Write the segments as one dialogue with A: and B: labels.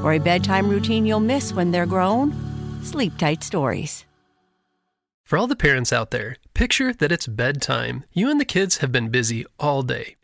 A: For a bedtime routine you'll miss when they're grown, Sleep Tight Stories.
B: For all the parents out there, picture that it's bedtime. You and the kids have been busy all day.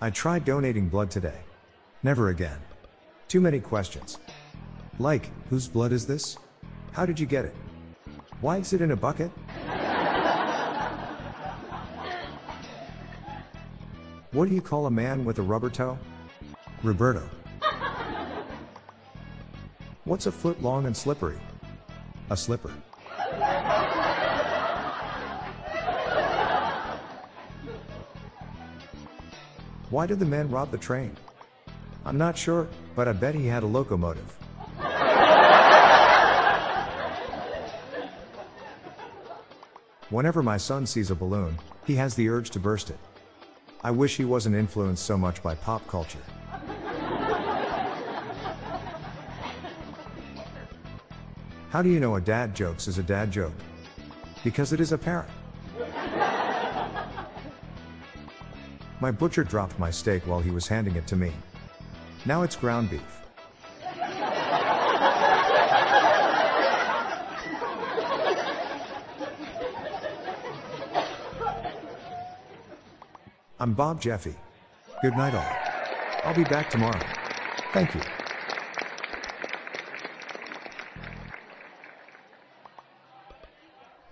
C: I tried donating blood today. Never again. Too many questions. Like, whose blood is this? How did you get it? Why is it in a bucket? What do you call a man with a rubber toe? Roberto. What's a foot long and slippery? A slipper. Why did the man rob the train? I'm not sure, but I bet he had a locomotive. Whenever my son sees a balloon, he has the urge to burst it. I wish he wasn't influenced so much by pop culture. How do you know a dad jokes is a dad joke? Because it is apparent. My butcher dropped my steak while he was handing it to me. Now it's ground beef. I'm Bob Jeffy. Good night, all. I'll be back tomorrow. Thank you.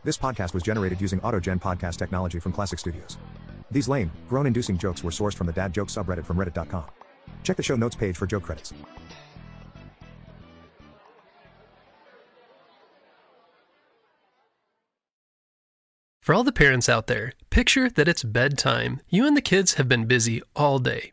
C: This podcast was generated using AutoGen podcast technology from Classic Studios. These lame, groan inducing jokes were sourced from the dad joke subreddit from reddit.com. Check the show notes page for joke credits.
B: For all the parents out there, picture that it's bedtime. You and the kids have been busy all day.